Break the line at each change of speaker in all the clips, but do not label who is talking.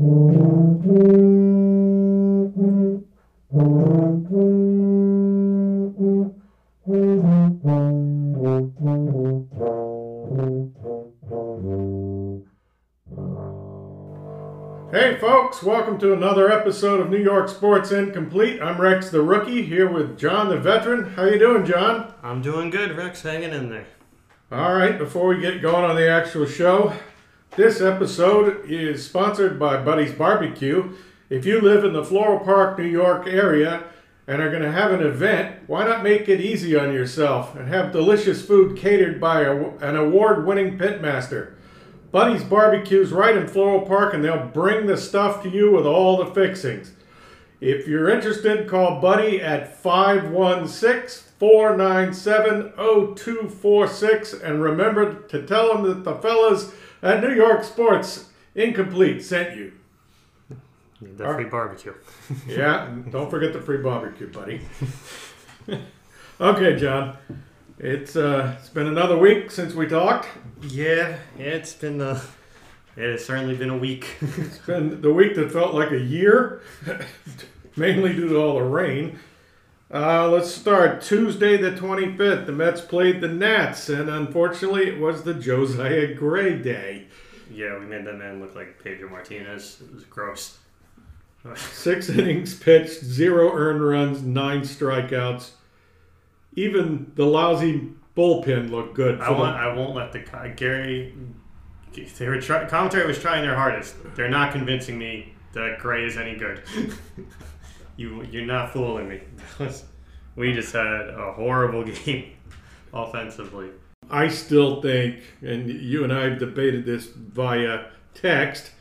Hey folks, welcome to another episode of New York Sports Incomplete. I'm Rex the rookie here with John the veteran. How you doing, John?
I'm doing good, Rex. Hanging in there.
All right, before we get going on the actual show, this episode is sponsored by Buddy's Barbecue. If you live in the Floral Park, New York area and are going to have an event, why not make it easy on yourself and have delicious food catered by a, an award-winning pitmaster? Buddy's Barbecue's right in Floral Park and they'll bring the stuff to you with all the fixings. If you're interested, call Buddy at 516 497 0246 and remember to tell him that the fellas at New York Sports Incomplete sent you.
The that free barbecue.
Yeah, don't forget the free barbecue, buddy. okay, John. It's uh, it's been another week since we talked.
Yeah, yeah, it's been uh, yeah, it's certainly been a week.
It's been the week that felt like a year, mainly due to all the rain. Uh, let's start Tuesday the 25th. The Mets played the Nats, and unfortunately, it was the Josiah Gray day.
yeah, we made that man look like Pedro Martinez. It was gross.
Six innings pitched, zero earned runs, nine strikeouts. Even the lousy bullpen looked good.
I won't. I won't let the Gary. They were try, commentary was trying their hardest. They're not convincing me that Gray is any good. you you're not fooling me. we just had a horrible game offensively.
I still think, and you and I have debated this via text.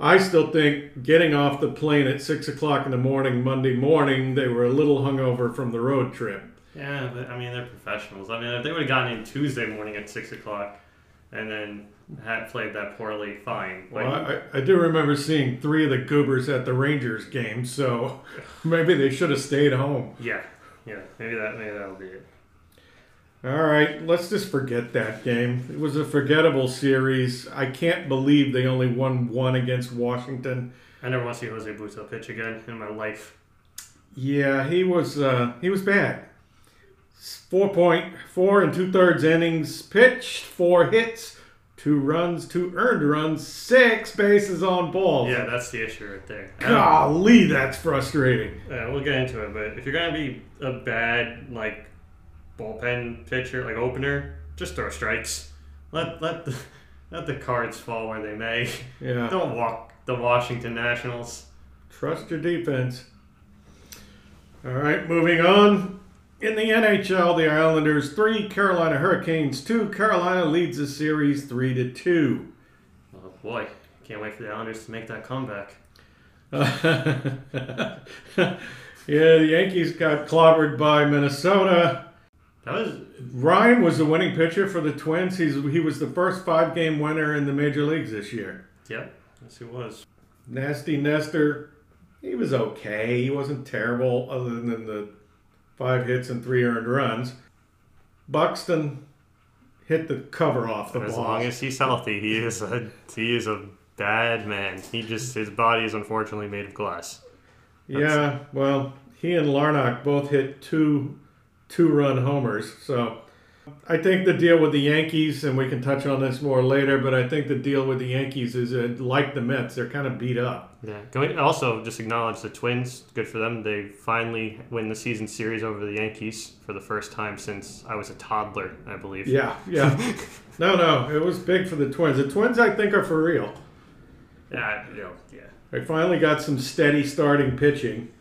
I still think getting off the plane at six o'clock in the morning Monday morning, they were a little hungover from the road trip.
Yeah, but, I mean they're professionals. I mean if they would have gotten in Tuesday morning at six o'clock, and then had played that poorly, fine. Like,
Well, I, I do remember seeing three of the Goobers at the Rangers game, so maybe they should have stayed home.
yeah, yeah, maybe that maybe that'll be it.
All right, let's just forget that game. It was a forgettable series. I can't believe they only won one against Washington.
I never want to see Jose Butto pitch again in my life.
Yeah, he was uh, he was bad. Four point four and two thirds innings pitched, four hits, two runs, two earned runs, six bases on balls.
Yeah, that's the issue right there.
Golly, that's frustrating.
Yeah, we'll get into it, but if you're gonna be a bad like bullpen pitcher, like opener, just throw strikes. Let let the let the cards fall where they may.
Yeah.
Don't walk the Washington Nationals.
Trust your defense. All right, moving on. In the NHL, the Islanders three, Carolina Hurricanes two. Carolina leads the series three to two.
Oh boy, can't wait for the Islanders to make that comeback.
yeah, the Yankees got clobbered by Minnesota.
That was
Ryan was the winning pitcher for the Twins. He's he was the first five game winner in the major leagues this year.
yep, yes it was.
Nasty Nestor, he was okay. He wasn't terrible other than the five hits and three earned runs. Buxton hit the cover off the ball.
As long as he's healthy, he is a he is a bad man. He just his body is unfortunately made of glass.
yeah, well, he and Larnach both hit two two run homers. So I think the deal with the Yankees, and we can touch on this more later, but I think the deal with the Yankees is uh, like the Mets, they're kind of beat up.
Yeah. Can we also just acknowledge the Twins? Good for them. They finally win the season series over the Yankees for the first time since I was a toddler, I believe.
Yeah, yeah. no, no, it was big for the Twins. The Twins, I think, are for real.
Yeah. You know, yeah.
They finally got some steady starting pitching.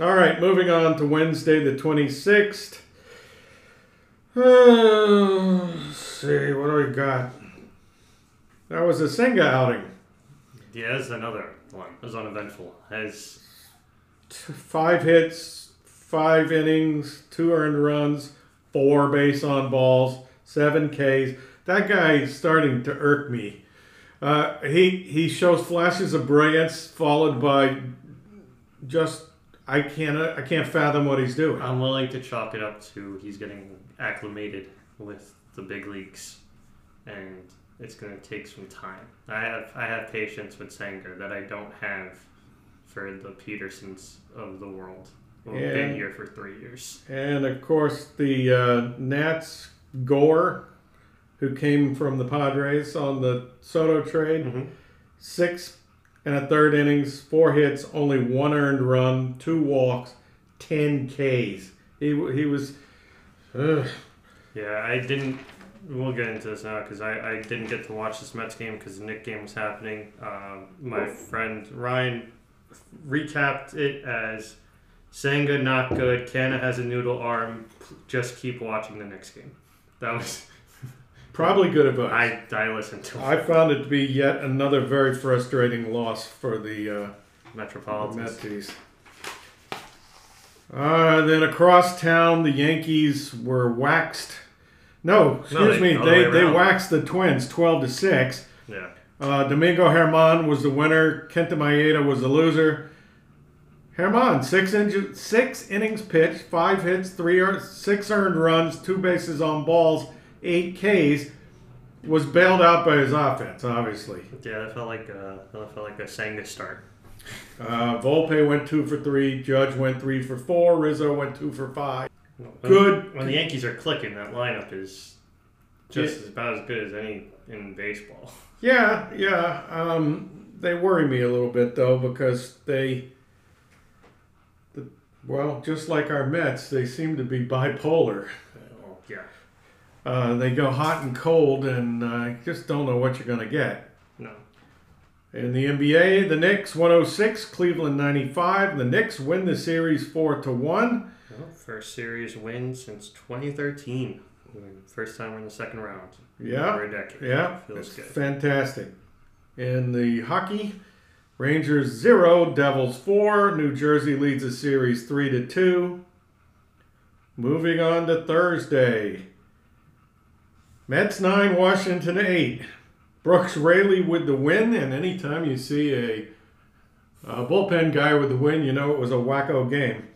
All right, moving on to Wednesday, the 26th. Let's see, what do we got? That was a Senga outing.
Yeah, another one. It was uneventful. As
T- Five hits, five innings, two earned runs, four base on balls, seven Ks. That guy is starting to irk me. Uh, he he shows flashes of brilliance, followed by just I can't I can't fathom what he's doing.
I'm willing to chalk it up to he's getting acclimated with the big leagues, and it's gonna take some time. I have I have patience with Senga that I don't have for the Petersons of the world. Who've been here for three years.
And of course, the uh, Nats Gore, who came from the Padres on the Soto trade,
Mm-hmm.
six and a third innings, four hits, only one earned run, two walks, ten Ks. He he was. Ugh.
Yeah, I didn't. We'll get into this now because I, I didn't get to watch this Mets game because the Knick game was happening. Um, my friend Ryan recapped it as Senga not good. Canna has a noodle arm. Just keep watching the next game. That was
Probably good advice.
I I listened to
I found it to be yet another very frustrating loss for the uh,
Metropolitans.
Uh, then across town, the Yankees were waxed. No, excuse
they-
me, they,
way
they
around.
waxed the Twins twelve to six.
Yeah,
Uh, Domingo Germán was the winner. Kenta Maeda was the loser. Germán six in, six innings pitched, five hits, three ear- six earned runs, two bases on balls, eight Ks. Was bailed out by his offense, obviously.
yeah. That felt like a, that felt like a Senga start.
Uh, Volpe went two for three. Judge went three for four. Rizzo went two for five.
When-
Good.
When the Yankees are clicking, that lineup is just as about as good as any in baseball.
Yeah, yeah. Um, they worry me a little bit though because they, the, well, just like our Mets, they seem to be bipolar. Uh, they go hot and cold, and uh, just don't know what you're going to get.
No.
In the NBA, the Knicks 106, Cleveland 95. The Knicks win the series four to one.
Well, first series win since 2013. First time we're in the second round.
Yeah.
Over a decade.
Yeah,
Feels
it's
good.
fantastic. In the hockey, Rangers zero, Devils four. New Jersey leads the series three to two. Moving on to Thursday, Mets nine, Washington eight. Brooks Raley with the win, and anytime you see a, a bullpen guy with the win, you know it was a wacko game.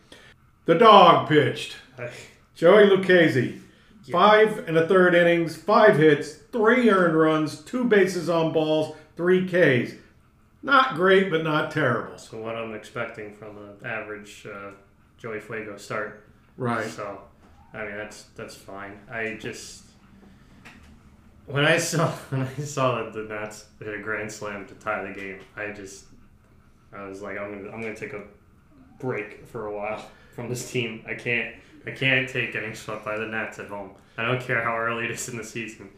The dog pitched. Joey Lucchesi, five and a third innings, five hits, three earned runs, two bases on balls, three Ks. Not great, but not terrible.
So what I'm expecting from an average uh, Joey Fuego start.
Right.
So, I mean that's that's fine. I just when I saw when I saw that the Nats hit a grand slam to tie the game, I just I was like I'm gonna I'm gonna take a break for a while from this team. I can't I can't take getting swept by the Nats at home. I don't care how early it is in the season.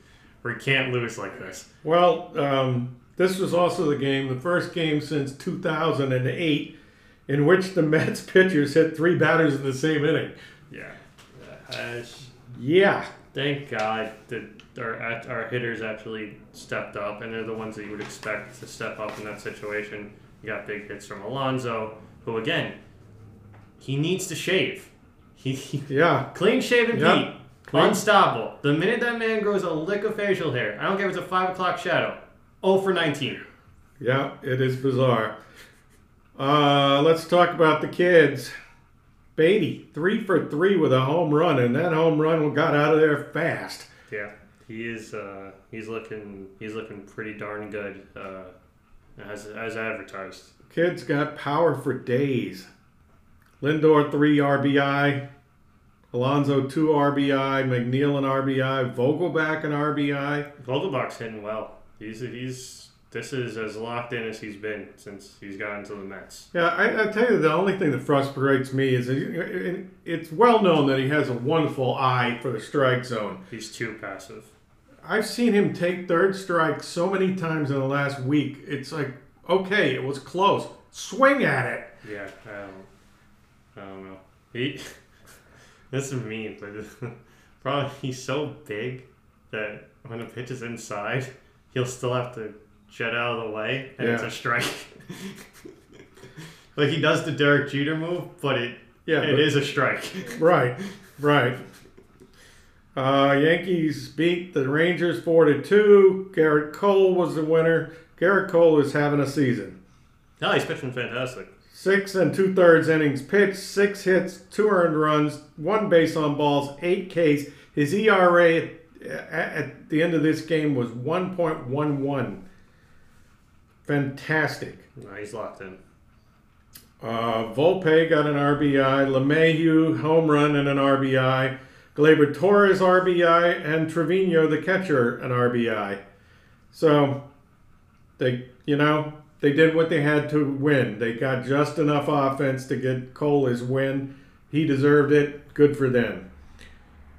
We can't lose like this.
Well, um, this was also the game, the first game since 2008, in which the Mets pitchers hit three batters in the same inning.
Yeah. Uh,
Yeah.
thank God that our our hitters actually stepped up, and they're the ones that you would expect to step up in that situation. You got big hits from Alonso, who again, he needs to shave. He,
Yeah.
clean shaven
Yep.
Pete, unstoppable. The minute that man grows a lick of facial hair, I don't care if it's a five o'clock shadow. 0 for 19.
Yeah, it is bizarre. Uh, let's talk about the kids. Baty, three for three with a home run, and that home run got out of there fast.
Yeah, he is. Uh, he's looking. He's looking pretty darn good. Uh, as as advertised.
Kids got power for days. Lindor, three RBI. Alonso, two RBI. McNeil, an RBI. Vogelbach, an RBI.
Vogelbach's hitting well. He's he's. This is as locked in as he's been since he's gotten to the Mets.
Yeah, I, I tell you, the only thing that frustrates me is it- it's well known that he has a wonderful eye for the strike zone.
He's too passive.
I've seen him take third strike so many times in the last week. It's like, okay, it was close. Swing at it.
Yeah, I don't. I don't know. He. this is mean, but probably he's so big that when the pitch is inside, he'll still have to jet out of the way, and it's a strike. like he does the Derek Jeter move, but it
Yeah,
it
but-
is a strike.
Right, right. Uh, Yankees beat the Rangers four to two. Gerrit Cole was the winner. Gerrit Cole is having a season.
no, he's pitching fantastic.
Six and two thirds innings pitched, six hits, two earned runs, one base on balls, eight Ks. His ERA at the end of this game was 1.11. Fantastic.
No, he's locked in.
Uh, Volpe got an RBI, LeMahieu home run and an RBI, Gleyber Torres RBI, and Trevino the catcher an RBI. So they, you know, they did what they had to win. They got just enough offense to get Cole his win. He deserved it. Good for them.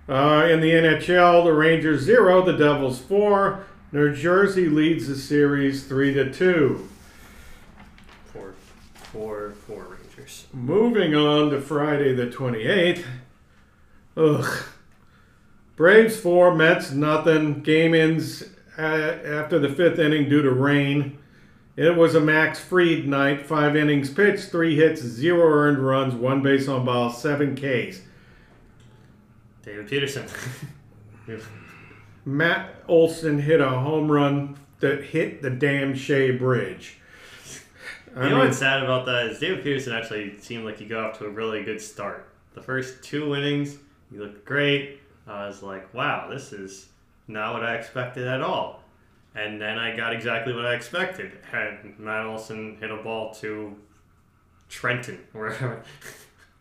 Uh, in the NHL, the Rangers zero, the Devils four. New Jersey leads the series three to two.
Four, four, four Rangers.
Moving on to Friday the 28th. Ugh. Braves 4, Mets nothing. Game ends after the fifth inning due to rain. It was a Max Fried night. Five innings pitched, three hits, zero earned runs, one base on ball, seven Ks.
David Peterson.
Matt Olson hit a home run that hit the damn Shea Bridge. I
you know
mean-
what's sad about that is David Peterson actually seemed like he got off to a really good start. The first two innings, he looked great. I was like, wow, this is not what I expected at all. And then I got exactly what I expected. And Matt Olson hit a ball to Trenton, wherever.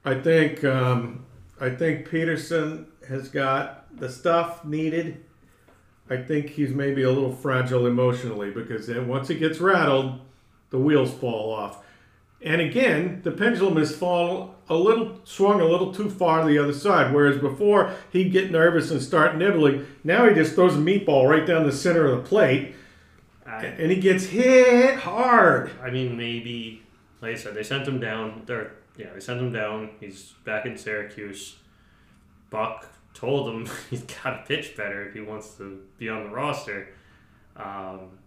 I think um, I think Peterson has got the stuff needed. I think he's maybe a little fragile emotionally because then once he gets rattled, the wheels fall off. And again, the pendulum has fallen a little, swung a little too far to the other side. Whereas before he'd get nervous and start nibbling, now he just throws a meatball right down the center of the plate,
I,
and he gets hit hard.
I mean, maybe, like I said, they sent him down. They're, yeah, they sent him down. He's back in Syracuse. Buck told him he's got to pitch better if he wants to be on the roster. Um,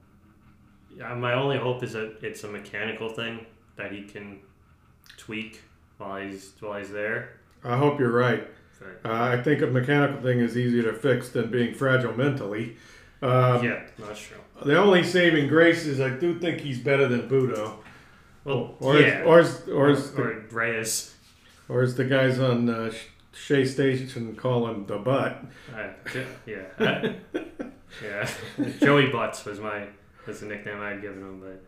my only hope is that it's a mechanical thing that he can tweak while he's while he's there.
I hope you're right. Uh, I think a mechanical thing is easier to fix than being fragile mentally. Um,
yeah, that's true.
The only saving grace is I do think he's better than Butto.
Well,
Or,
yeah,
is, or, is, or, is the,
or Reyes.
or is the guys on uh, Shea Station call him the butt?
Uh, yeah, I- yeah. Joey Butts was my was the nickname I had given him, but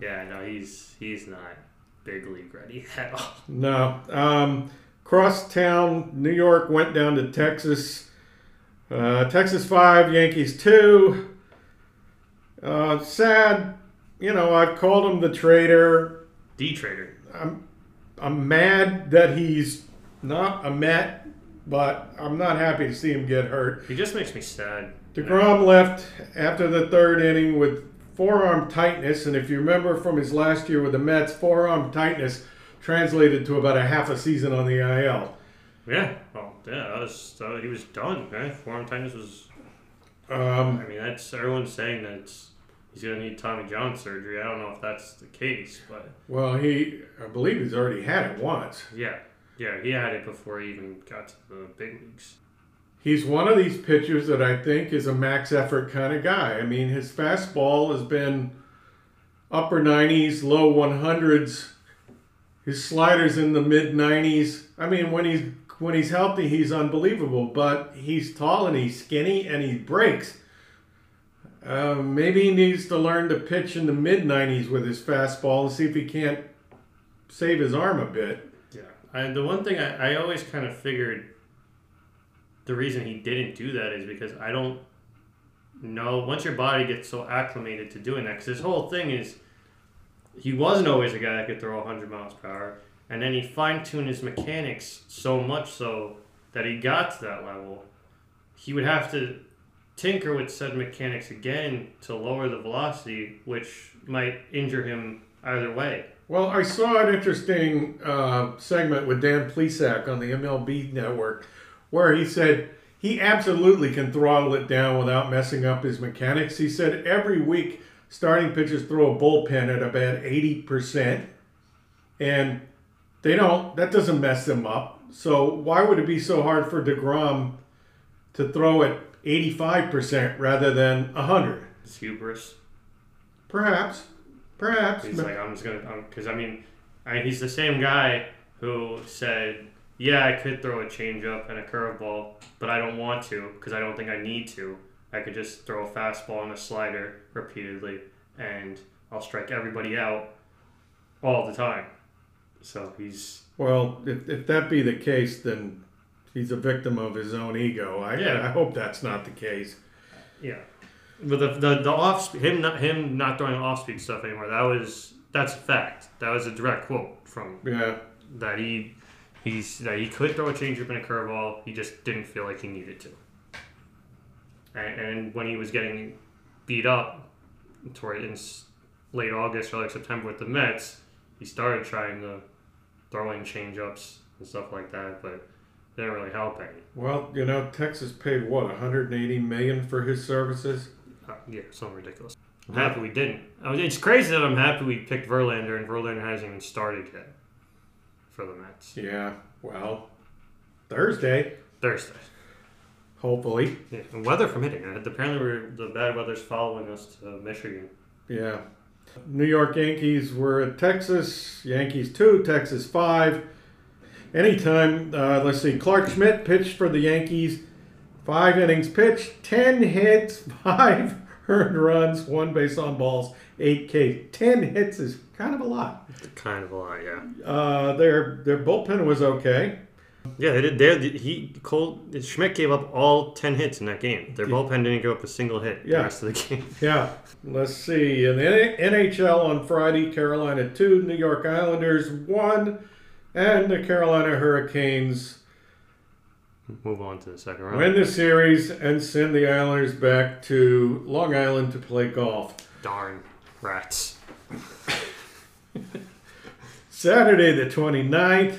yeah, no, he's he's not big league ready at all.
No. Um, cross town, New York went down to Texas. Uh, Texas 5, Yankees 2. Uh, sad. You know, I've called him the traitor.
D traitor.
I'm I'm mad that he's not a Met, but I'm not happy to see him get hurt.
He just makes me sad.
DeGrom left after the third inning with forearm tightness, and if you remember from his last year with the Mets, forearm tightness translated to about a half a season on the IL.
Yeah, well, yeah, that was uh, he was done. Right, forearm tightness was.
Um,
I mean, that's everyone's saying that he's gonna need Tommy John surgery. I don't know if that's the case, but
well, he, I believe he's already had it once.
yeah, yeah, he had it before he even got to the big leagues.
He's one of these pitchers that I think is a max effort kind of guy. I mean, his fastball has been upper 90s, low 100s. His sliders in the mid 90s. I mean, when he's when he's healthy, he's unbelievable. But he's tall and he's skinny and he breaks. Uh, maybe he needs to learn to pitch in the mid 90s with his fastball and see if he can't save his arm a bit.
And the one thing I, I always kind of figured the reason he didn't do that is because I don't know once your body gets so acclimated to doing that because his whole thing is he wasn't always a guy that could throw 100 miles per hour and then he fine-tuned his mechanics so much so that he got to that level he would have to tinker with said mechanics again to lower the velocity which might injure him either way
Well, I saw an interesting uh, segment with Dan Plesac on the MLB network where he said he absolutely can throttle it down without messing up his mechanics. He said every week starting pitchers throw a bullpen at about 80%, and they don't, that doesn't mess them up. So why would it be so hard for DeGrom to throw at 85% rather than 100?
it's hubris
Perhaps. Perhaps.
He's like, I'm just gonna, because I mean, I mean, he's the same guy who said yeah, I could throw a changeup and a curveball, but I don't want to because I don't think I need to. I could just throw a fastball and a slider repeatedly, and I'll strike everybody out all the time. So he's
Well, if, if that be the case, then he's a victim of his own ego. I,
Yeah.
I hope that's not the case.
yeah. But the the, the off him not him not throwing off speed stuff anymore. That was that's a fact. That was a direct quote from
Yeah.
that he he's that he could throw a changeup and a curveball. He just didn't feel like he needed to. And, and when he was getting beat up toward in late August or like September with the Mets, he started trying to throw in changeups and stuff like that, but didn't really help any.
Well, you know, Texas paid what 180 million for his services.
Uh, yeah, something ridiculous. I'm happy we didn't. I mean, it's crazy that I'm happy we picked Verlander and Verlander hasn't even started yet for the Mets.
Yeah. Well, Thursday,
Thursday.
hopefully.
Yeah, and weather permitting. Uh, Apparently, we're, the bad weather's following us to Michigan.
Yeah. New York Yankees were at Texas. Yankees two, Texas five. Anytime, uh, let's see, Clarke Schmidt pitched for the Yankees. Five innings pitched, 10 hits, five earned runs, one base on balls, eight K. 10 hits is kind of a lot.
Kind of a lot, yeah.
Uh, their, their bullpen was okay.
Yeah, they did. They, he Cole Schmidt gave up all ten hits in that game. Their bullpen didn't give up a single hit
Yeah.
the rest of the game.
Yeah. Let's see. In the NHL on Friday, Carolina 2, New York Islanders 1, and the Carolina Hurricanes
Move on to the second round.
win the series and send the Islanders back to Long Island to play golf.
Darn rats.
Saturday the 29th,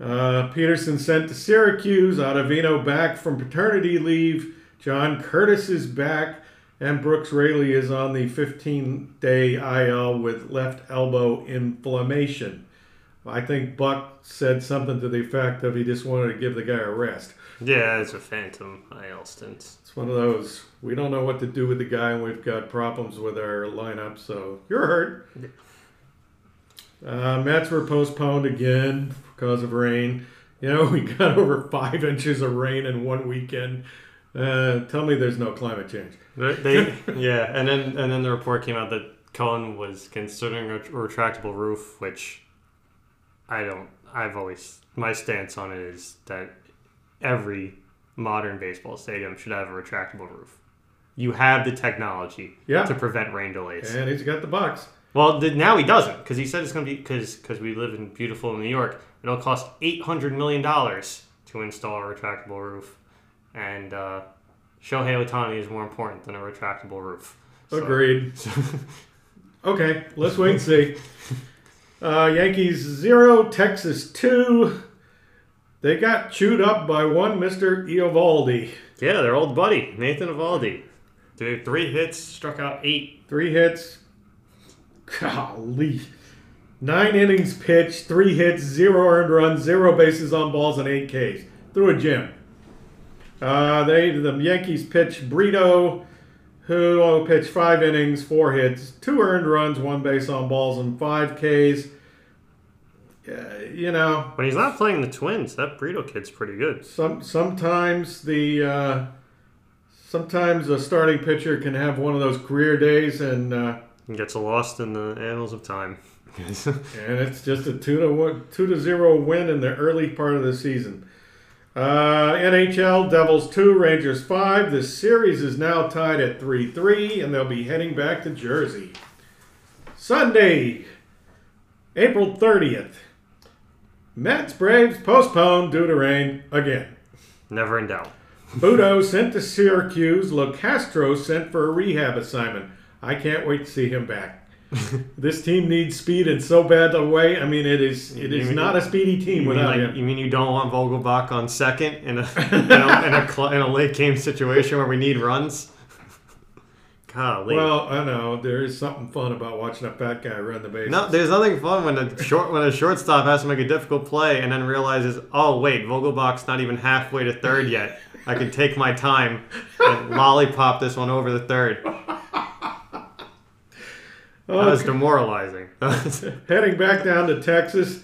uh, Peterson sent to Syracuse. Ottavino back from paternity leave. John Curtiss is back. And Brooks Raley is on the 15 day IL with left elbow inflammation. I think Buck said something to the effect of he just wanted to give the guy a rest.
Yeah, it's a phantom stint.
It's one of those, we don't know what to do with the guy, and we've got problems with our lineup, so you're hurt. Uh, Mets were postponed again because of rain. You know, we got over five inches of rain in one weekend. Uh, tell me there's no climate change.
They, they yeah, and then and then the report came out that Cohen was considering a retractable roof, which I don't. I've always my stance on it is that every modern baseball stadium should have a retractable roof. You have the technology
Yeah.
to prevent rain delays.
And he's got the bucks.
Well, th- now he doesn't because he said it's going to be because because we live in beautiful New York. It'll cost eight hundred million dollars to install a retractable roof, and uh, Shohei Ohtani is more important than a retractable roof. So-
Agreed. Okay, let's wait and see. Uh, Yankees zero, Texas two. They got chewed up by one Mr. Eovaldi.
yeah, their old buddy Nathan Eovaldi, Dude, three hits, struck out eight.
Three hits. Golly. Nine innings pitched, three hits, zero earned runs, zero bases on balls, and eight Ks. Through a gym. Uh, they the Yankees pitched Brito, who pitched five innings, four hits, two earned runs, one base on balls, and five Ks. Uh, you know,
When he's not playing the Twins, that Brito kid's pretty good.
some sometimes the uh, sometimes a starting pitcher can have one of those career days, and uh,
gets lost in the annals of time.
and it's just a two to one, two to zero win in the early part of the season. Uh, NHL Devils two, Rangers five. The series is now tied at three three, and they'll be heading back to Jersey. Sunday, April thirtieth. Mets Braves postponed due to rain again.
Never in doubt.
Butto sent to Syracuse. Locastro sent for a rehab assignment. I can't wait to see him back. this team needs speed in so bad a way. I mean, it is it
You
is
mean-
not a speedy team
You mean,
without
like,
him.
you mean you don't want Vogelbach on second in a in a, in a, cl- in a late game situation where we need runs? Golly.
Well, I know there is something fun about watching a fat guy run the base.
no, there's nothing fun when a short when a shortstop has to make a difficult play and then realizes, oh wait, Vogelbach's not even halfway to third yet. I can take my time and lollipop this one over the third. That was demoralizing.
Heading back down to Texas.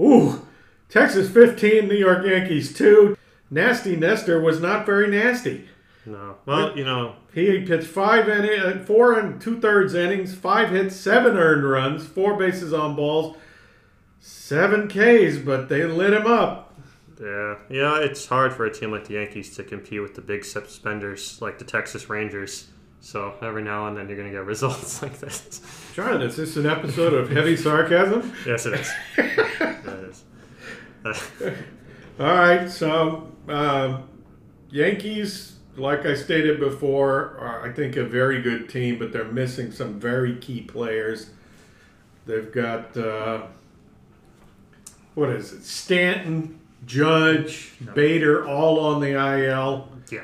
Ooh, Texas 15, New York Yankees 2. Nasty Nestor was not very nasty.
No. Well, you know,
He pitched five in uh, four and two thirds innings, five hits, seven earned runs, four bases on balls, seven Ks, but they lit him up.
yeah, yeah, it's hard for a team like the Yankees to compete with the big suspenders like the Texas Rangers. So every now and then you're going to get results like this.
John, is this an episode of heavy sarcasm?
Yes, it is. it is. Uh,
All right, so um, Yankees, like I stated before, are I think a very good team, but they're missing some very key players. They've got uh, what is it? Stanton, Judge, Bader, all on the IL.
yeah.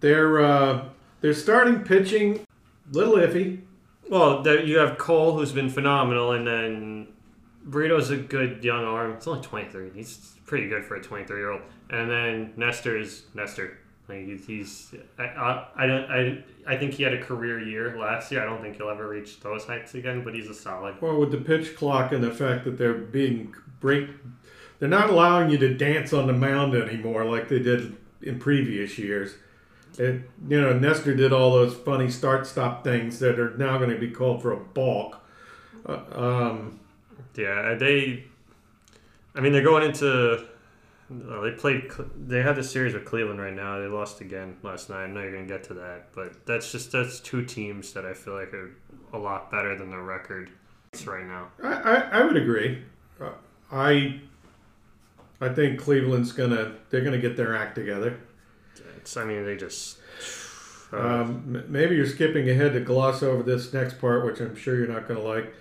They're uh, they're starting pitching, little iffy.
Well, you have Cole, who's been phenomenal, and then Burrito's a good young arm. It's only 23. He's pretty good for a 23 year old. And then Nestor is Nestor. Like he's, he's I, I, I don't I, I think he had a career year last year. I don't think he'll ever reach those heights again. But he's a solid.
Well, with the pitch clock and the fact that they're being break, they're not allowing you to dance on the mound anymore like they did in previous years. It, you know, Nestor did all those funny start-stop things that are now going to be called for a balk. Uh, um,
Yeah, they. I mean, they're going into. uh, they played. They have the series with Cleveland right now. They lost again last night. I know you're gonna get to that, but that's just that's two teams that I feel like are a lot better than their record right now.
I, I, I would agree. Uh, I I think Cleveland's gonna they're gonna get their act together.
I mean, they just. uh,
Um, maybe you're skipping ahead to gloss over this next part, which I'm sure you're not going to like.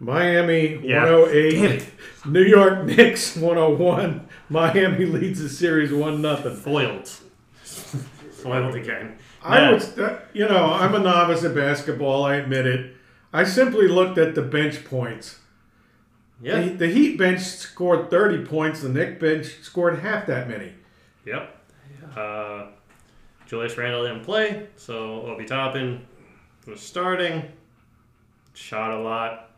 Miami
Yeah.
108, New York Knicks 101. Miami leads the series one nothing.
foiled. foiled again.
I
Yeah.
would, you know, I'm a novice at basketball. I admit it. I simply looked at the bench points.
Yeah.
The, the Heat bench scored 30 points. The Knicks bench scored half that many.
Yep. Uh, Julius Randle didn't play, so Obi Toppin was starting. Shot a lot.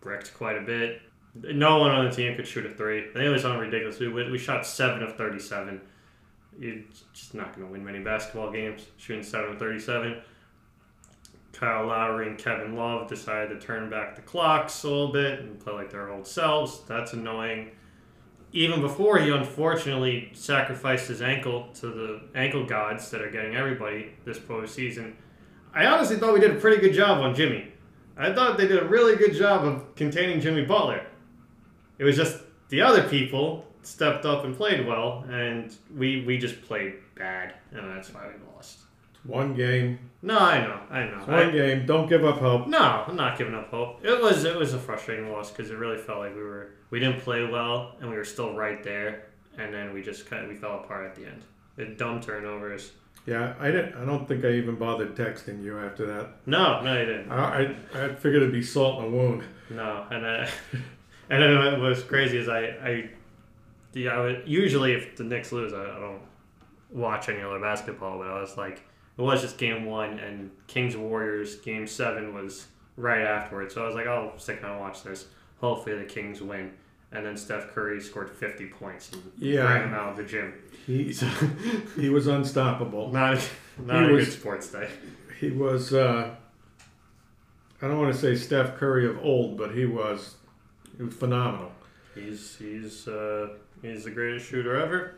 Bricked quite a bit. No one on the team could shoot a three. I think it was on ridiculous. We, we shot 7 of 37. You're just not going to win many basketball games shooting 7 of 37. Kyle Lowry and Kevin Love decided to turn back the clocks a little bit and play like their old selves. That's annoying even before he unfortunately sacrificed his ankle to the ankle gods that are getting everybody this postseason, I honestly thought we did a pretty good job on Jimmy. I thought they did a really good job of containing Jimmy Butler. It was just the other people stepped up and played well, and we we just played bad, and that's why we lost.
One game.
No, I know, I know.
One
I-
game. Don't give up hope.
no, I'm not giving up hope. It was it was a frustrating loss because it really felt like we were we didn't play well and we were still right there, and then we just kind of we fell apart at the end. The dumb turnovers.
Yeah, I didn't. I don't think I even bothered texting you after that.
No, no, you didn't.
I I, I figured it'd be salt in the wound.
No, and I, and then what was crazy is I I, yeah, I would, usually if the Knicks lose, I, I don't watch any other basketball, but I was like, it was just game one, and Kings Warriors game seven was right afterwards, so I was like, I'll stick around and watch this. Hopefully the Kings win. And then Steph Curry scored 50 points and
Yeah.
ran him out of the gym.
He he was unstoppable.
Not, not
He
a
was-
good sports day.
He was. Uh, I don't want to say Steph Curry of old, but he was. He was phenomenal.
He's he's uh, he's the greatest shooter ever.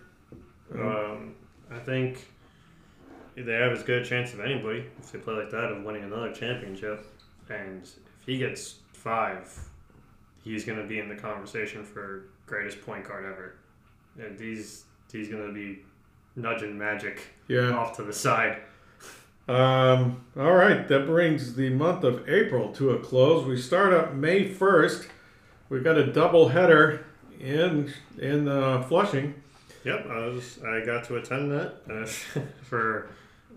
Um, I think they have as good a chance of anybody if they play like that of winning another championship. And if he gets five, he's going to be in the conversation for greatest point guard ever. And he's he's going to be nudging Magic
Yeah.
off to the side.
Um, all right, that brings the month of April to a close. We start up May first. We've got a double header in in uh, Flushing.
Yep, I was I got to attend that uh, for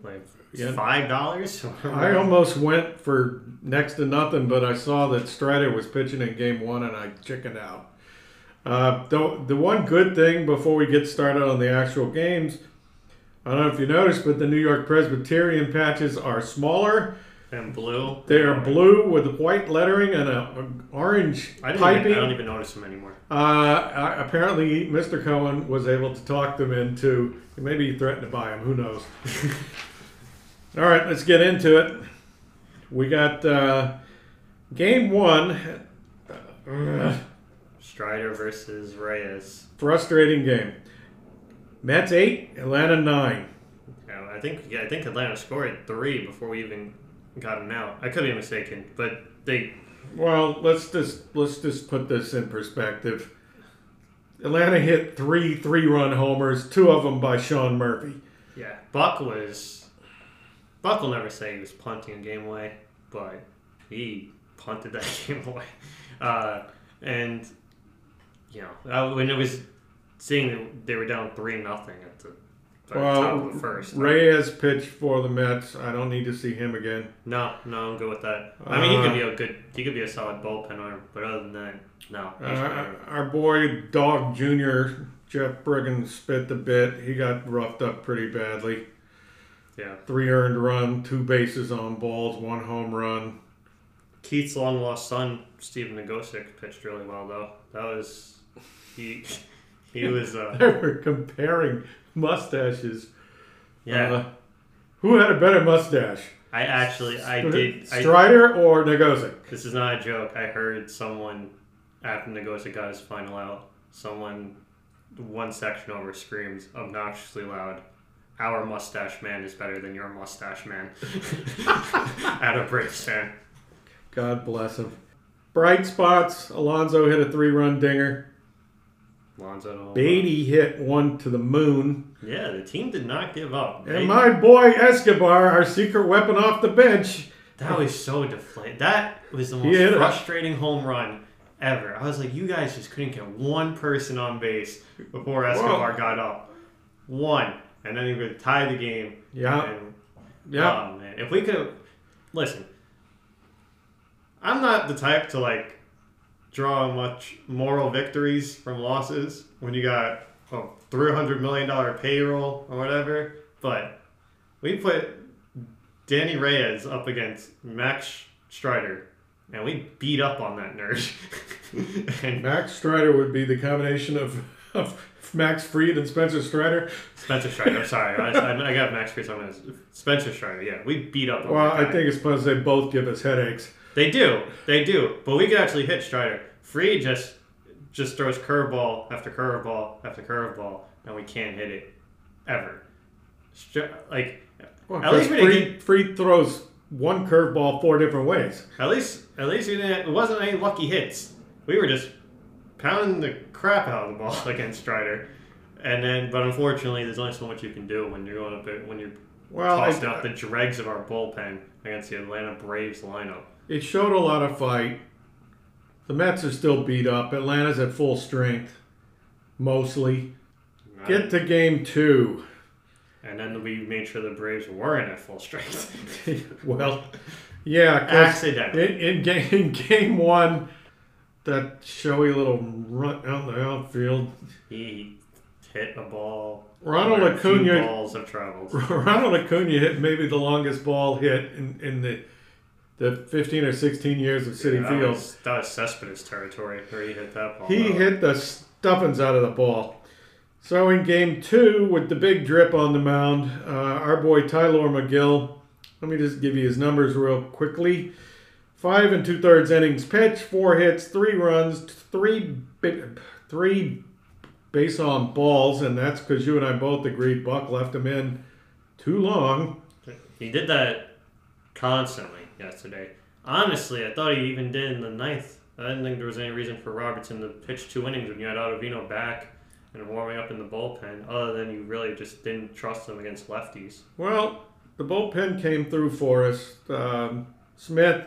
like
Yeah.
five dollars.
I almost went for next to nothing, but I saw that Strider was pitching in game one, and I chickened out. Uh, the, the one good thing before we get started on the actual games, I don't know if you noticed, but the New York Presbyterian patches are smaller,
And blue.
They are blue with white lettering and a, a orange
I, didn't
piping.
even, I don't even notice them anymore.
Uh, uh, apparently, Mr. Cohen was able to talk them into. Maybe he threatened to buy them. Who knows? All right, let's get into it. We got uh, game one. Uh,
Strider versus Reyes.
frustrating game. Mets eight, Atlanta nine.
Yeah, I think yeah, I think Atlanta scored three before we even got him out. I could be mistaken, but they
Well, let's just let's just put this in perspective. Atlanta hit three three-run homers, two of them by Sean Murphy.
yeah Buck was Buck will never say he was punting a game away, but he punted that game away, uh, and you know uh, when it was seeing that they were down three nothing at the,
Well,
top of the first.
Reyes pitched for the Mets. I don't need to see him again.
No, no, I'm good with that. I mean, he could
Uh,
be a good, he could be a solid bullpen arm, but other than that, no.
Uh, our boy Dog Jr. Jeff Brigham spit the bit. He got roughed up pretty badly.
Yeah.
Three earned run, two bases on balls, one home run.
Keith's long lost son, Stephen Nogosek, pitched really well though. That was he. He was uh,
They were comparing mustaches.
yeah.
Uh, who had a better mustache?
I actually I did. I,
Strider or Nogosek?
this is not a joke. I heard someone after Nagosic got his final out. Someone one section over screams obnoxiously loud. Our mustache man is better than your mustache man. At a Braves fan.
God bless him. Bright spots. Alonso hit a three-run dinger.
Lonzo.
Baty hit one to the moon.
Yeah, the team did not give up. They-
And my boy Escobar, our secret weapon off the bench,
that was so deflated. That was the most frustrating home run ever. I was like, you guys just couldn't get one person on base before Escobar got up. One. And then he would tie the game.
Yeah.
And,
Yeah.
Oh, man. If we could. Listen. I'm not the type to, like, draw much moral victories from losses when you got a $300 million payroll or whatever. But we put Danny Reyes up against Max Strider, and we beat up on that nerd. and
Max Strider would be the combination of, of Max Fried and Spencer Strider.
Spencer Strider, I'm sorry. I, I, got Max Fried. so I'm Spencer Strider, yeah. We beat up
Well, I think it's because they both give us headaches.
They do, they do, but we could actually hit Strider. Fried just just throws curveball after curveball after curveball, and we can't hit it ever. Like
Well,
At least we didn't
Fried, Fried throws one curveball four different ways.
at least at least we didn't. It wasn't any lucky hits. We were just pounding the crap out of the ball against Strider, and then but unfortunately, there's only so much you can do when you're going up there- when you're
Well,
tossing
I-
out the dregs of our bullpen against the Atlanta Braves lineup.
it showed a lot of fight. The Mets are still beat up. Atlanta's at full strength, mostly. Get to game two.
And then we made sure the Braves weren't at full strength.
well, yeah,
Accidentally.
in, in, game, in game one, that showy little run out in the outfield,
He hit a ball.
Ronald Acuna-
balls have traveled.
Ronald Acuna hit maybe the longest ball hit in, in the the 15 or 16 years of City
that
Field.
Was, that was Cespedes territory where he hit that ball.
He
though.
hit the stuffings out of the ball. So in game two, with the big drip on the mound, uh, our boy Tylor Megill, let me just give you his numbers real quickly. Five and two thirds innings pitched, four hits, three runs, three three base on balls, and that's because you and I both agreed Buck left him in too long.
He did that constantly yesterday. Honestly, I thought he even did in the ninth. I didn't think there was any reason for Robertson to pitch two innings when you had Ottavino back and warming up in the bullpen, other than you really just didn't trust him against lefties.
Well, the bullpen came through for us. Um, Smith,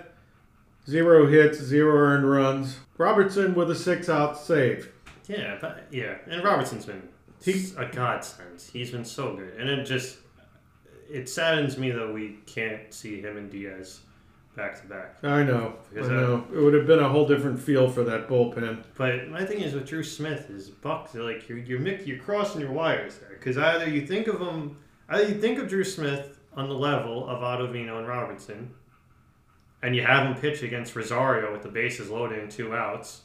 zero hits, zero earned runs. Robertson with a six out save.
Yeah, but, yeah, and Robertson's been
He-
a godsend. He's been so good, and it just it saddens me that we can't see him and Diaz back to back.
I know. I
Because, uh,
know. It would have been a whole different feel for that bullpen.
But my thing is with Drew Smith is Buck. Like you're you're mix, you're crossing your wires there because either you think of him, either you think of Drew Smith on the level of Ottavino and Robertson, and you have him pitch against Rosario with the bases loaded and two outs,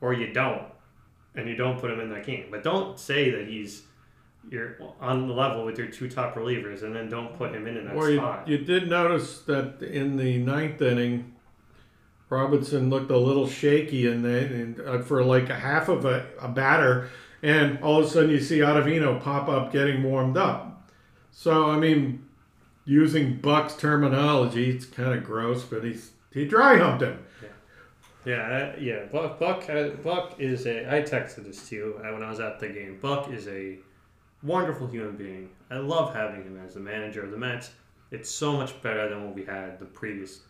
or you don't, and you don't put him in that game. But don't say that he's you're on the level with your two top relievers, and then don't put him in, in that
Well, you,
spot.
you did notice that in the ninth inning, Robinson looked a little shaky in the, in, uh, for like a half of a, a batter, and all of a sudden you see Ottavino pop up getting warmed up. So I mean, using Buck's terminology, it's kind of gross, but he's he dry humped him.
Yeah, uh, yeah. Buck, Buck, uh, Buck is a. I texted this to you uh, when I was at the game. Buck is a wonderful human being. I love having him as the manager of the Mets. It's so much better than what we had the previous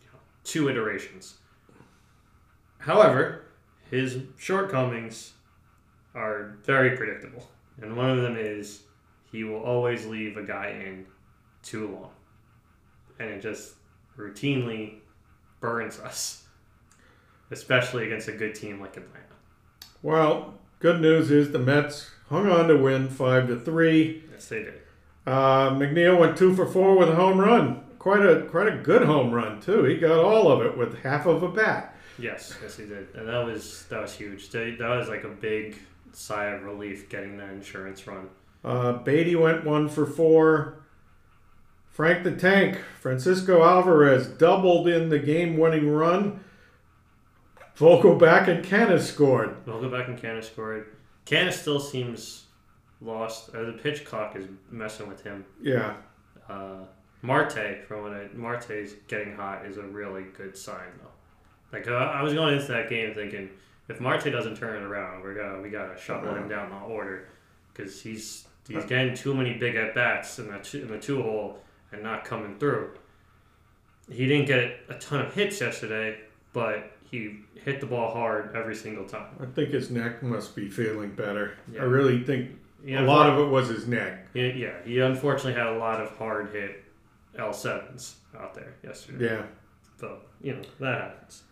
you know, two iterations. However, his shortcomings are very predictable, and one of them is he will always leave a guy in too long, and it just routinely burns us especially against a good team like Atlanta.
Well, good news is the Mets hung on to win five to three.
Yes, they did.
Uh, McNeil went two for four with a home run. Quite a quite a good home run too. He got all of it with half of a bat.
Yes, yes, he did, and that was that was huge. That was like a big sigh of relief getting that insurance run.
Uh, Baty went one for four. Frank the Tank, Francisco Alvarez doubled in the game-winning run. Vogelbach and Canis scored.
Vogelbach and Canha scored. Canha still seems lost. Uh, the pitch clock is messing with him.
Yeah,
Uh, Marte, from when I, Marte's getting hot is a really good sign though. Like uh, I was going into that game thinking, if Marte doesn't turn it around, we're gonna we gotta shuttle him down the order because he's he's getting too many big at bats in the two, in the two hole and not coming through. He didn't get a ton of hits yesterday, but he hit the ball hard every single time.
I think his neck must be feeling better.
Yeah.
I really think
He
a lot of it was his neck.
He, yeah, he unfortunately had a lot of hard hit L sevens out there yesterday.
Yeah.
So you know that happens.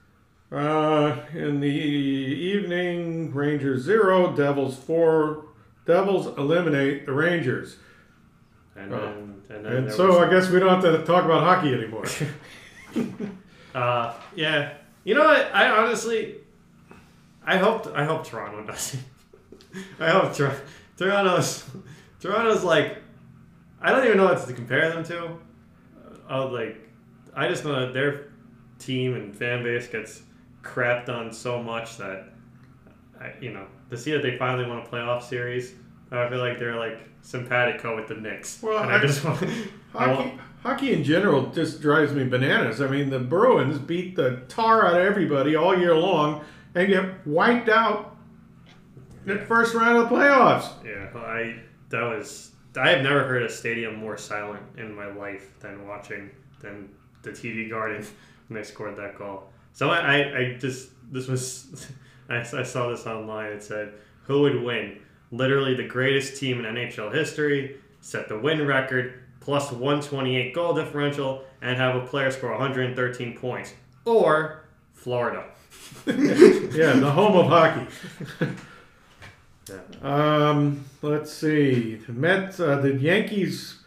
Uh, in the evening, Rangers zero, Devils four. Devils eliminate the Rangers.
And
Oh.
then and then
And
there
so
was,
I guess we don't have to talk about hockey anymore.
uh, yeah, you know what? I honestly, I hope I hope Toronto does it. I hope Tor- Toronto's Toronto's like I don't even know what to compare them to. Uh, like I just know that their team and fan base gets crapped on so much that I, you know to see that they finally won a playoff series. I feel like they're like simpatico with the Knicks,
Well,
and I,
I-
just want.
Hockey, hockey in general just drives me bananas. I mean, the Bruins beat the tar out of everybody all year long and get wiped out in the first round of the playoffs.
Yeah, I that was I have never heard a stadium more silent in my life than watching than the TD Garden when they scored that goal. So I, I, I just this was I, I saw this online. It said who would win? Literally the greatest team in NHL history set the win record plus 128 goal differential and have a player score 113 points or Florida.
Yeah, the home of hockey. Um, let's see. The Mets, uh, the Yankees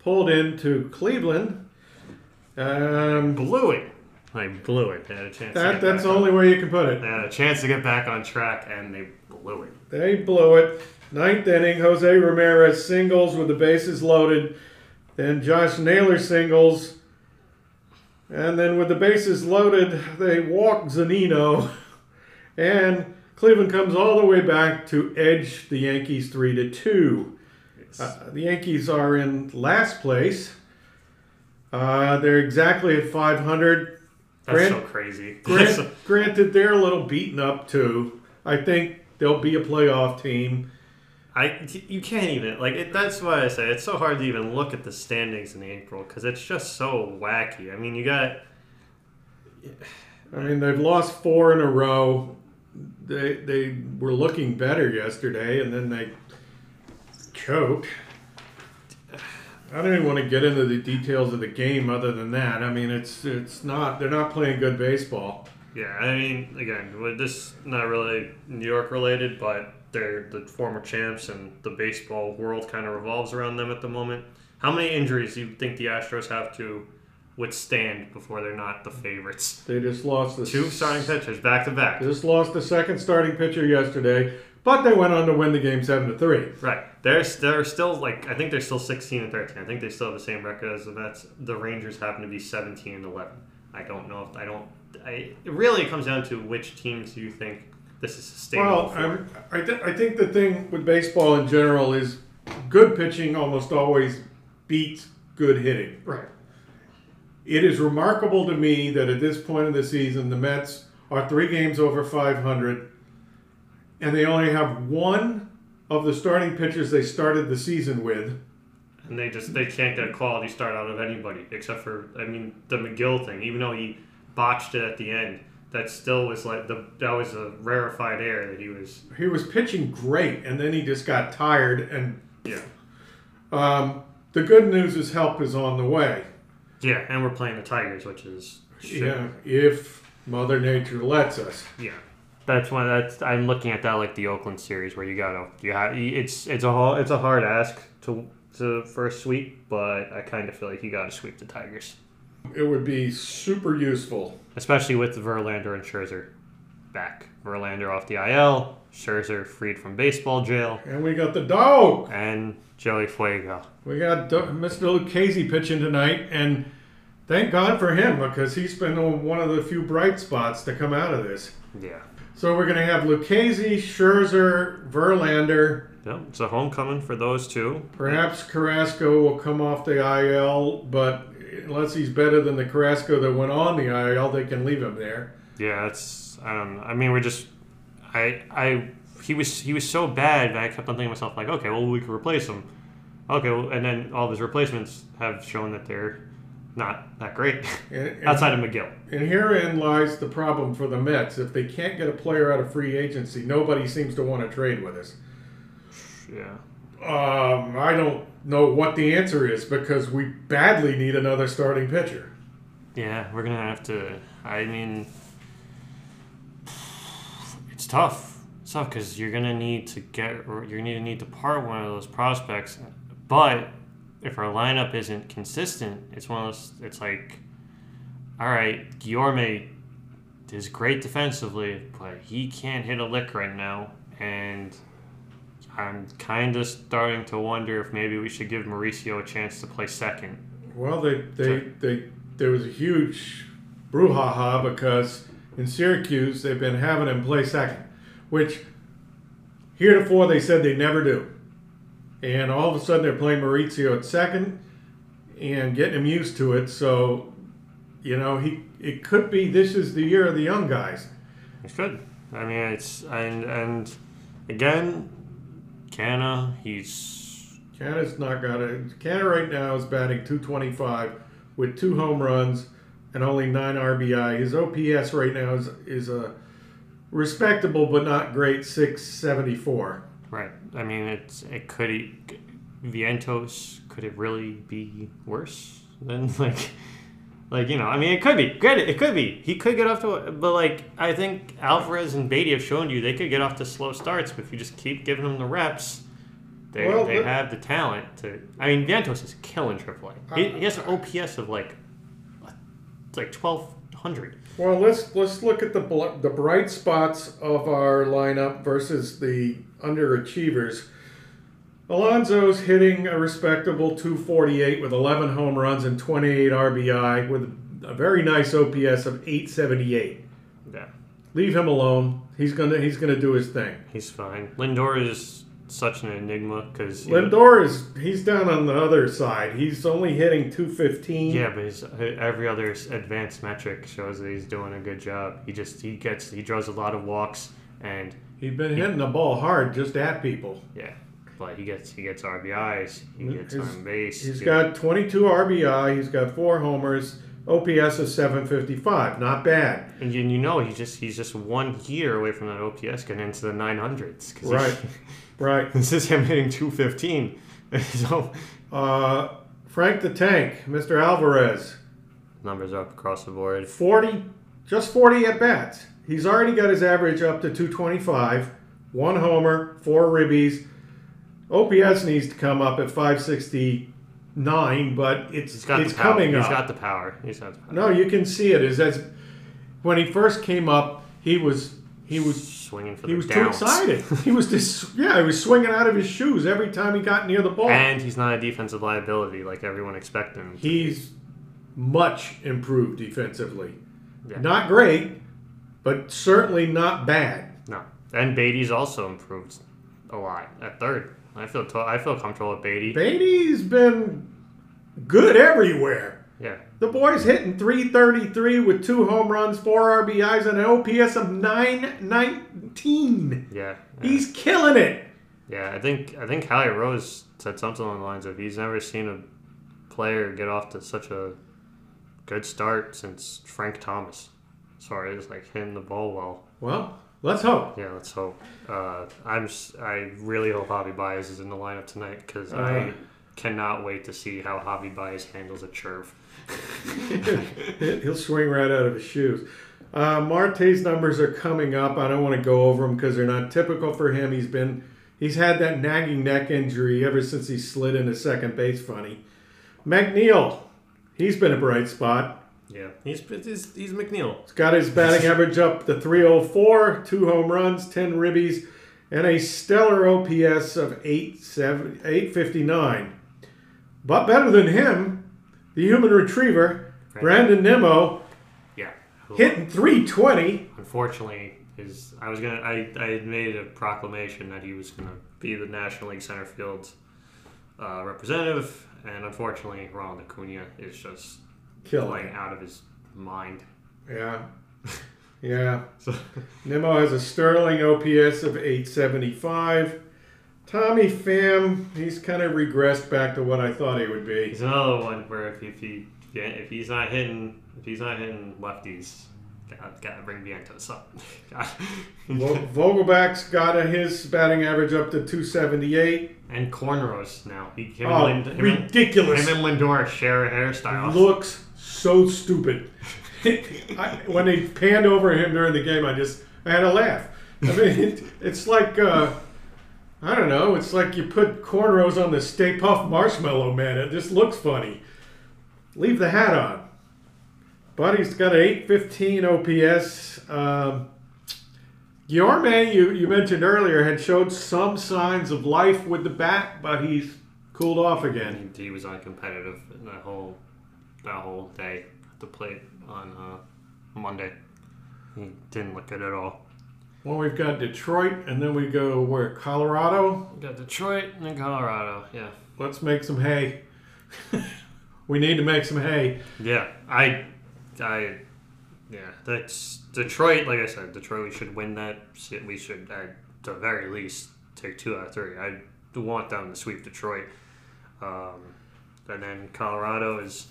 pulled into Cleveland. Um,
Blew it. I blew it. They had a chance. to
that that's the only way you can put it.
They had a chance to get back on track and they blew it.
They blew it. Ninth inning, Jose Ramirez singles with the bases loaded. Then Josh Naylor singles. And then with the bases loaded, they walk Zunino. And Cleveland comes all the way back to edge the Yankees 3 to 2. Uh, the Yankees are in last place. Uh, they're exactly at 500.
That's
Grant-
so crazy.
Grant, granted, they're a little beaten up too. I think they'll be a playoff team.
I you can't even like it, that's why I say it's so hard to even look at the standings in April because it's just so wacky. I mean, you got
I mean, they've lost four in a row. They they were looking better yesterday, and then they choked. I don't even want to get into the details of the game. Other than that, I mean, it's it's not they're not playing good baseball.
Yeah. I mean, again, with this not really New York related, but they're the former champs and the baseball world kind of revolves around them at the moment. How many injuries do you think the Astros have to withstand before they're not the favorites.
They just lost the
Two starting pitchers back to back.
Just lost the second starting pitcher yesterday, but they went on to win the game seven to three.
Right. They're they're still like I think they're still 16 and 13. I think they still have the same record as the Mets. The Rangers happen to be 17 and 11. I don't know if I don't. I it really comes down to which teams do you think this is sustainable
Well. I'm, I, th- I think the thing with baseball in general is good pitching almost always beats good hitting.
right.
It is remarkable to me that at this point of the season, the Mets are three games over 500, and they only have one of the starting pitchers they started the season with.
And they just they can't get a quality start out of anybody except for I mean the Megill thing. Even though he botched it at the end, that still was like the that was a rarefied air that he was.
He was pitching great, and then he just got tired. And
Yeah.
um, the good news is help is on the way.
Yeah, and we're playing the Tigers, which is shit.
Yeah, if Mother Nature lets us.
Yeah. That's one. That's I'm looking at that like the Oakland series where you gotta you have it's it's a it's a hard ask to to for a sweep, but I kind of feel like you gotta sweep the Tigers,
It would be super useful.
especially with Verlander and Scherzer back. Verlander off the IL, Scherzer freed from baseball jail,
And we got the dog.
and Joey Fuego.
We got Mr. Lucchesi pitching tonight, and thank God for him because he's been one of the few bright spots to come out of this.
Yeah.
So we're going to have Lucchesi, Scherzer, Verlander.
Yep, it's a homecoming for those two.
Perhaps Carrasco will come off the IL, but unless he's better than the Carrasco that went on the IL, they can leave him there.
Yeah, it's I don't know. I mean, we're just I I he was he was so bad that I kept on thinking to myself like, okay, well we could replace him. Okay, well, and then all of his replacements have shown that they're not that great
And, and,
outside of Megill.
and herein lies the problem for the Mets. If they can't get a player out of free agency, nobody seems to want to trade with us.
Yeah.
Um, I don't know what the answer is because we badly need another starting pitcher.
Yeah, we're gonna have to. I mean, it's tough. It's tough because you're gonna need to get, you're gonna need to part one of those prospects. But if our lineup isn't consistent, it's one of those. It's like, all right, Guillorme is great defensively, but he can't hit a lick right now, and I'm kind of starting to wonder if maybe we should give Mauricio a chance to play second.
Well, they they, they there was a huge brouhaha because in Syracuse they've been having him play second, which heretofore they said they never do, and all of a sudden they're playing Mauricio at second and getting him used to it. So, you know, he it could be this is the year of the young guys.
It's good. I mean, it's and and again, Canha, he's
Canha's not got it. Canada right now is batting 225 with two home runs and only nine RBI. His OPS right now is is a respectable but not great 674.
right. I mean, it's it could Vientos could it really be worse than like like you know? I mean, it could be. Good, it could be. He could get off to, but like I think Alvarez and Baty have shown you they could get off to slow starts, but if you just keep giving them the reps. They,
Well,
they have the talent to. I mean, Vientos is killing AAA. He, he has an uh, OPS of like, it's like twelve hundred.
Well, let's let's look at the bl- the bright spots of our lineup versus the underachievers. Alonso's hitting a respectable 248 with 11 home runs and 28 RBI with a very nice OPS of 878.
Yeah,
Leave him alone. He's gonna he's gonna do his thing.
he's fine. Lindor is such an enigma because
Lindor is he's down on the other side. He's only hitting 215.
Yeah, but his, uh, every other advanced metric shows that he's doing a good job. He just he gets he draws a lot of walks and
He's been hitting the ball hard just at people.
yeah, but he gets he gets RBIs. He gets
He's-
on base.
He's
he-
got 22 RBI. He's got four homers. OPS is 755. Not bad.
and you, you know he just he's just one year away from that OPS getting into the 900s.
Right. Right.
this is him hitting 215. so
Uh, Frank the Tank, Mr. Alvarez,
numbers up across the board.
40, just 40 at bats. He's already got his average up to 225. One homer, four ribbies. OPS needs to come up at 569. but it's
He's got
it's coming
He's
up.
got the power. He's got the power.
no, you can see it. Is as when he first came up, he was he was
swinging for the
he
the
was too excited. he was just yeah, he was swinging out of his shoes every time he got near the ball.
And he's not a defensive liability like everyone expected him. to be.
He's much improved defensively.
Yeah.
Not great, but certainly not bad.
No, and Baty's also improved a lot at third. I feel to- I feel comfortable with Baty.
Baty's been good everywhere.
yeah,
The boy's hitting 333 with two home runs, four RBIs, and an OPS of 919.
yeah, yeah.
He's killing it.
Yeah, I think I think Howie Rose said something along the lines of he's never seen a player get off to such a good start since Frank Thomas, Sorry, as like hitting the ball well.
Well, let's hope.
Yeah, let's hope. Uh, I'm I really hope Javy Baez is in the lineup tonight because. I cannot wait to see how Javy Baez handles a churve.
He'll swing right out of his shoes. Uh, Marte's numbers are coming up. I don't want to go over them because they're not typical for him. He's been he's had that nagging neck injury ever since he slid into second base. Funny. McNeil, he's been a bright spot.
Yeah, he's he's, he's McNeil.
He's got his batting average up to 304, two home runs, 10 ribbies, and a stellar OPS of 870 859. But better than him, the human retriever, Brandon Nimmo,
Yeah,
hitting 320.
Unfortunately, his I was gonna I, I had made a proclamation that he was gonna be the National League center field uh, representative, and unfortunately, Ronald Acuna is just
Killing.
playing out of his mind.
Yeah. Yeah.
So
Nimmo has a sterling OPS of 875. Tommy Pham, he's kind of regressed back to what I thought he would be.
he's another one where if, if he yeah, if he's not hitting if he's not hitting lefties, got gotta bring Vientos up.
Vo- Vogelbach's got his batting average up to 278.
and cornrows now. He him,
Oh,
and Lind, him, and,
ridiculous.
him and Lindor share a hairstyle.
Looks so stupid. I, when they panned over him during the game, I just I had a laugh. I mean, it, it's like uh, I don't know. It's like you put cornrows on the Stay Puft Marshmallow Man. It just looks funny. Leave the hat on. Buddy's got an 815 OPS. Um, Guillorme, you, you mentioned earlier, had showed some signs of life with the bat, but he's cooled off again.
He, he was uncompetitive in that whole that whole day at the plate on uh, Monday. He didn't look good at all.
Well, we've got Detroit, and then we go where? Colorado.
We got Detroit and then Colorado. Yeah,
Let's make some hay. we need to make some hay.
yeah. I, I, yeah. That's Detroit. Like I said, Detroit. We should win that. We should at the very least take two out of three. I want them to sweep Detroit. Um, and then Colorado is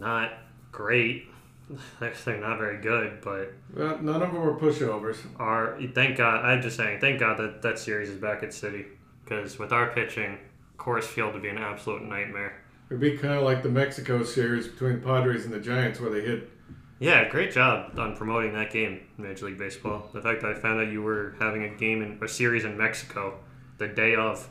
not great. They're not very good, but
Well, none of them were pushovers.
our thank God. I'm just saying, thank God that that series is back at Citi because with our pitching, Coors Field would be an absolute nightmare.
It'd be kind of like the Mexico series between Padres and the Giants, where they hit.
Yeah, great job on promoting that game, Major League Baseball. The fact that I found out you were having a game in a series in Mexico the day of,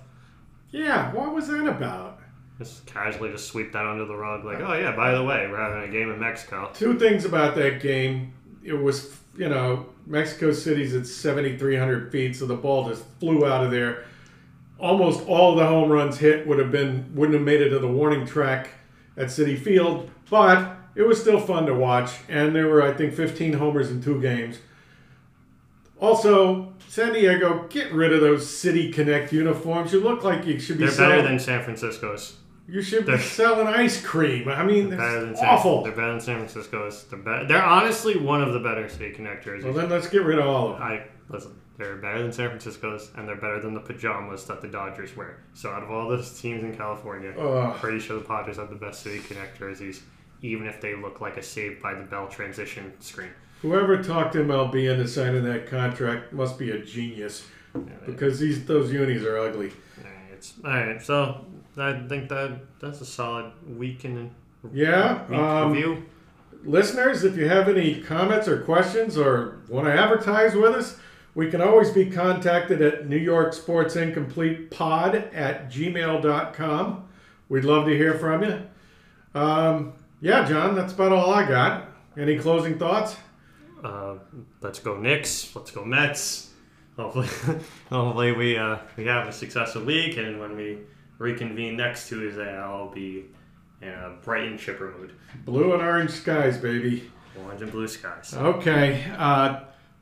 Yeah, what was that about?
Just casually just sweep that under the rug, like, oh yeah, by the way, we're having a game in Mexico.
Two things about that game. It was, you know, Mexico City's at 7,300 feet, so the ball just flew out of there. Almost all the home runs hit would have been wouldn't have made it to the warning track at Citi Field, but it was still fun to watch. And there were, I think, 15 homers in two games. Also, San Diego, get rid of those City Connect uniforms. You look like you should be
They're
selling.
better than San Francisco's.
You should
they're-
selling ice cream. I mean, it's
San,
awful.
They're better than San Francisco's. They're better. They're honestly one of the better City connectors.
Well, then let's get rid of all of them.
I listen. They're better than San Francisco's, and they're better than the pajamas that the Dodgers wear. So out of all the teams in California, I'm pretty sure the Padres have the best City Connect jerseys, even if they look like a Saved by the Bell transition screen.
Whoever talked MLB into signing that contract must be a genius
Yeah,
because these those unis are ugly.
Alright, it's all right. So I think that that's a solid week in
Yeah.
week
Um,
review.
listeners, if you have any comments or questions or want to advertise with us, we can always be contacted at New York Sports Incomplete Pod at gmail.com. we'd love to hear from you. Um, yeah, John, that's about all I got. Any closing thoughts?
Uh, let's go Knicks. Let's go Mets. Hopefully, hopefully we uh, we have a successful week, and when we reconvene next Tuesday, I'll be in a bright and chipper mood.
Blue and orange skies, baby.
Orange and blue skies.
Okay. Uh,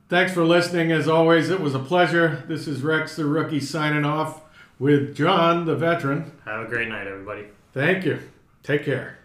thanks for listening. As always, it was a pleasure. This is Rex, the rookie, signing off with John, the veteran.
Have a great night, everybody.
Thank you. Take care.